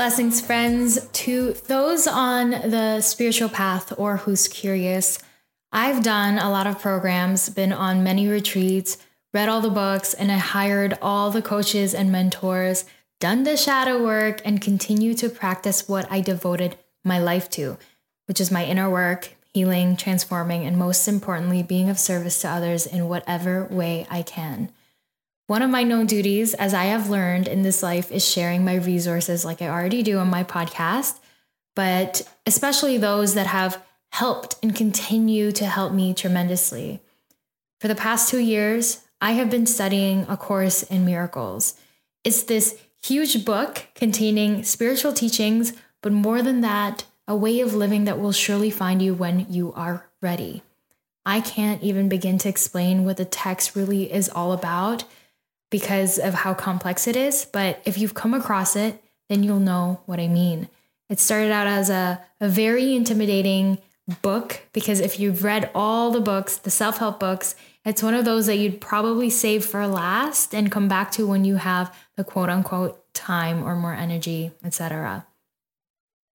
Blessings, friends. To those on the spiritual path or who's curious, I've done a lot of programs, been on many retreats, read all the books, and I hired all the coaches and mentors, done the shadow work, and continue to practice what I devoted my life to, which is my inner work, healing, transforming, and most importantly, being of service to others in whatever way I can. One of my known duties, as I have learned in this life, is sharing my resources like I already do on my podcast, but especially those that have helped and continue to help me tremendously. For the past two years, I have been studying A Course in Miracles. It's this huge book containing spiritual teachings, but more than that, a way of living that will surely find you when you are ready. I can't even begin to explain what the text really is all about because of how complex it is. But if you've come across it, then you'll know what I mean. It started out as a, a very intimidating book because if you've read all the books, the self help books, it's one of those that you'd probably save for last and come back to when you have the quote unquote time or more energy, etc.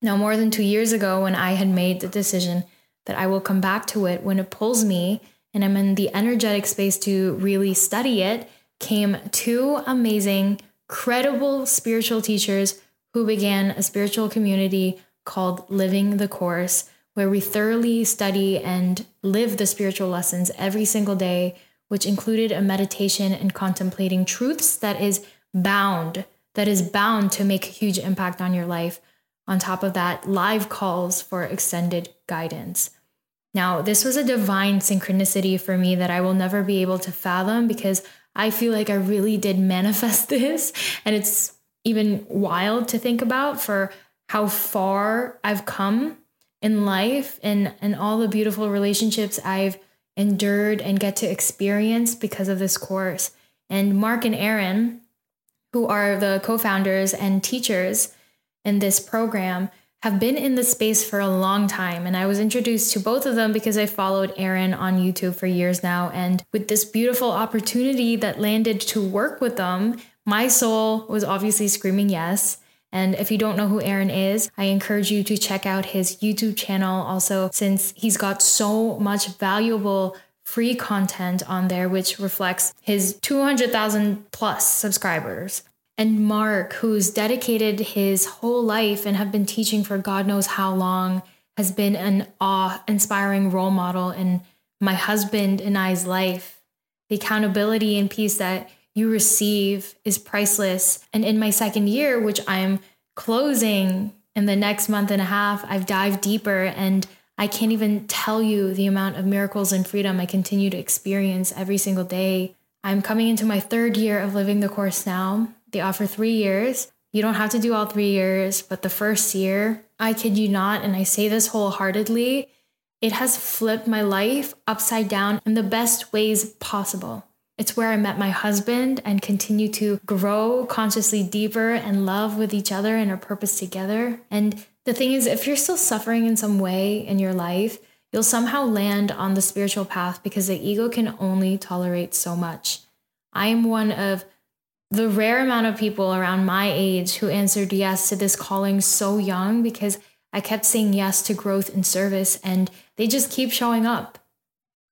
Now, more than two years ago, when I had made the decision that I will come back to it when it pulls me and I'm in the energetic space to really study it, came two amazing, credible spiritual teachers who began a spiritual community called Living the Course, where we thoroughly study and live the spiritual lessons every single day, which included a meditation and contemplating truths that is bound, that is bound to make a huge impact on your life. On top of that, live calls for extended guidance. Now, this was a divine synchronicity for me that I will never be able to fathom because I feel like I really did manifest this. And it's even wild to think about for how far I've come in life and, and all the beautiful relationships I've endured and get to experience because of this course. And Mark and Aaron, who are the co founders and teachers in this program, have been in the space for a long time. And I was introduced to both of them because I followed Aaron on YouTube for years now. And with this beautiful opportunity that landed to work with them, my soul was obviously screaming yes. And if you don't know who Aaron is, I encourage you to check out his YouTube channel also, since he's got so much valuable free content on there, which reflects his 200,000 plus subscribers and Mark, who's dedicated his whole life and have been teaching for God knows how long, has been an awe inspiring role model in my husband and I's life. The accountability and peace that you receive is priceless. And in my second year, which I'm closing in the next month and a half, I've dived deeper and I can't even tell you the amount of miracles and freedom I continue to experience every single day. I'm coming into my third year of living the course now, they offer three years. You don't have to do all three years, but the first year, I kid you not, and I say this wholeheartedly, it has flipped my life upside down in the best ways possible. It's where I met my husband and continue to grow consciously deeper and love with each other and our purpose together. And the thing is, if you're still suffering in some way in your life, you'll somehow land on the spiritual path because the ego can only tolerate so much. I am one of the rare amount of people around my age who answered yes to this calling so young because I kept saying yes to growth and service, and they just keep showing up.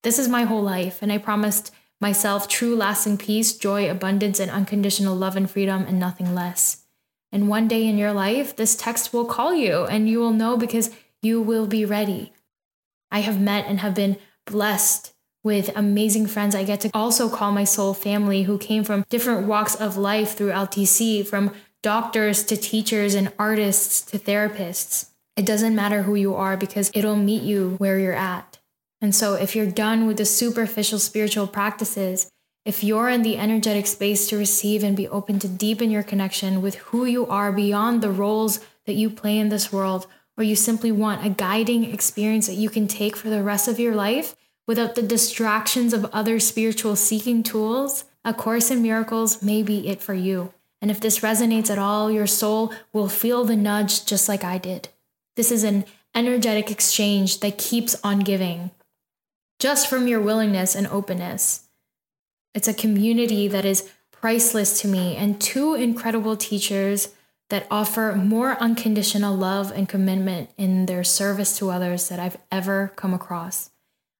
This is my whole life, and I promised myself true lasting peace, joy, abundance, and unconditional love and freedom, and nothing less. And one day in your life, this text will call you, and you will know because you will be ready. I have met and have been blessed with amazing friends I get to also call my soul family who came from different walks of life through LTC, from doctors to teachers and artists to therapists. It doesn't matter who you are because it'll meet you where you're at. And so, if you're done with the superficial spiritual practices, if you're in the energetic space to receive and be open to deepen your connection with who you are beyond the roles that you play in this world, or you simply want a guiding experience that you can take for the rest of your life, without the distractions of other spiritual seeking tools, A Course in Miracles may be it for you. And if this resonates at all, your soul will feel the nudge just like I did. This is an energetic exchange that keeps on giving, just from your willingness and openness. It's a community that is priceless to me, and two incredible teachers that offer more unconditional love and commitment in their service to others that I've ever come across.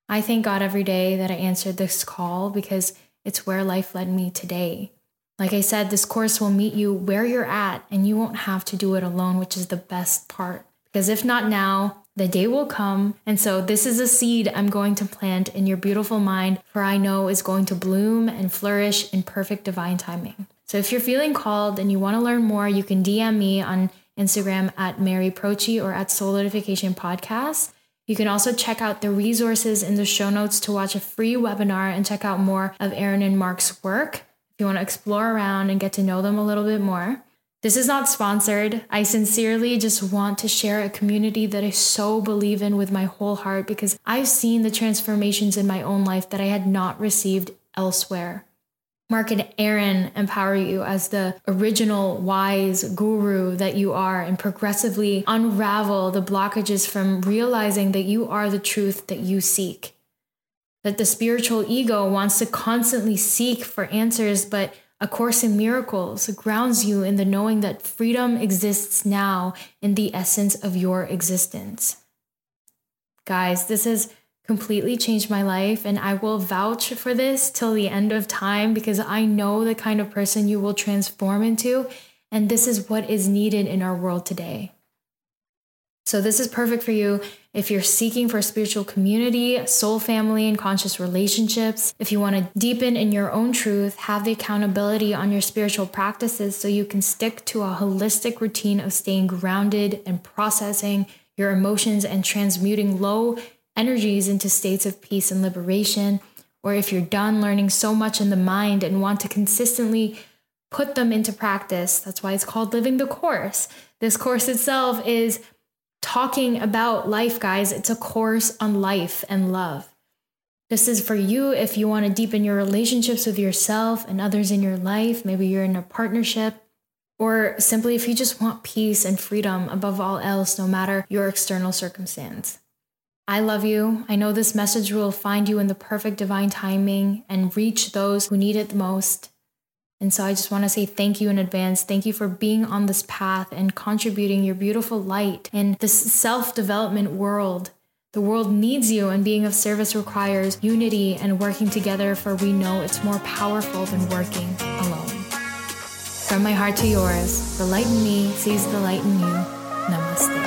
I thank God every day that I answered this call because it's where life led me today. Like I said, this course will meet you where you're at and you won't have to do it alone, which is the best part. Because if not now, the day will come. And so, this is a seed I'm going to plant in your beautiful mind, for I know is going to bloom and flourish in perfect divine timing. So, if you're feeling called and you want to learn more, you can DM me on Instagram at Mary Prochi or at Soulidification Podcast. You can also check out the resources in the show notes to watch a free webinar and check out more of Aaron and Mark's work if you want to explore around and get to know them a little bit more. This is not sponsored. I sincerely just want to share a community that I so believe in with my whole heart because I've seen the transformations in my own life that I had not received elsewhere. Mark and Aaron empower you as the original wise guru that you are and progressively unravel the blockages from realizing that you are the truth that you seek. That the spiritual ego wants to constantly seek for answers, but a Course in Miracles grounds you in the knowing that freedom exists now in the essence of your existence. Guys, this has completely changed my life, and I will vouch for this till the end of time because I know the kind of person you will transform into, and this is what is needed in our world today. So, this is perfect for you if you're seeking for spiritual community, soul family, and conscious relationships. If you want to deepen in your own truth, have the accountability on your spiritual practices so you can stick to a holistic routine of staying grounded and processing your emotions and transmuting low energies into states of peace and liberation. Or if you're done learning so much in the mind and want to consistently put them into practice, that's why it's called Living the Course. This course itself is talking about life, guys. It's a course on life and love. This is for you if you want to deepen your relationships with yourself and others in your life. Maybe you're in a partnership, or simply if you just want peace and freedom above all else, no matter your external circumstance. I love you. I know this message will find you in the perfect divine timing and reach those who need it the most. And so I just want to say thank you in advance. Thank you for being on this path and contributing your beautiful light in this self development world. The world needs you, and being of service requires unity and working together, for we know it's more powerful than working alone. From my heart to yours, the light in me sees the light in you. Namaste.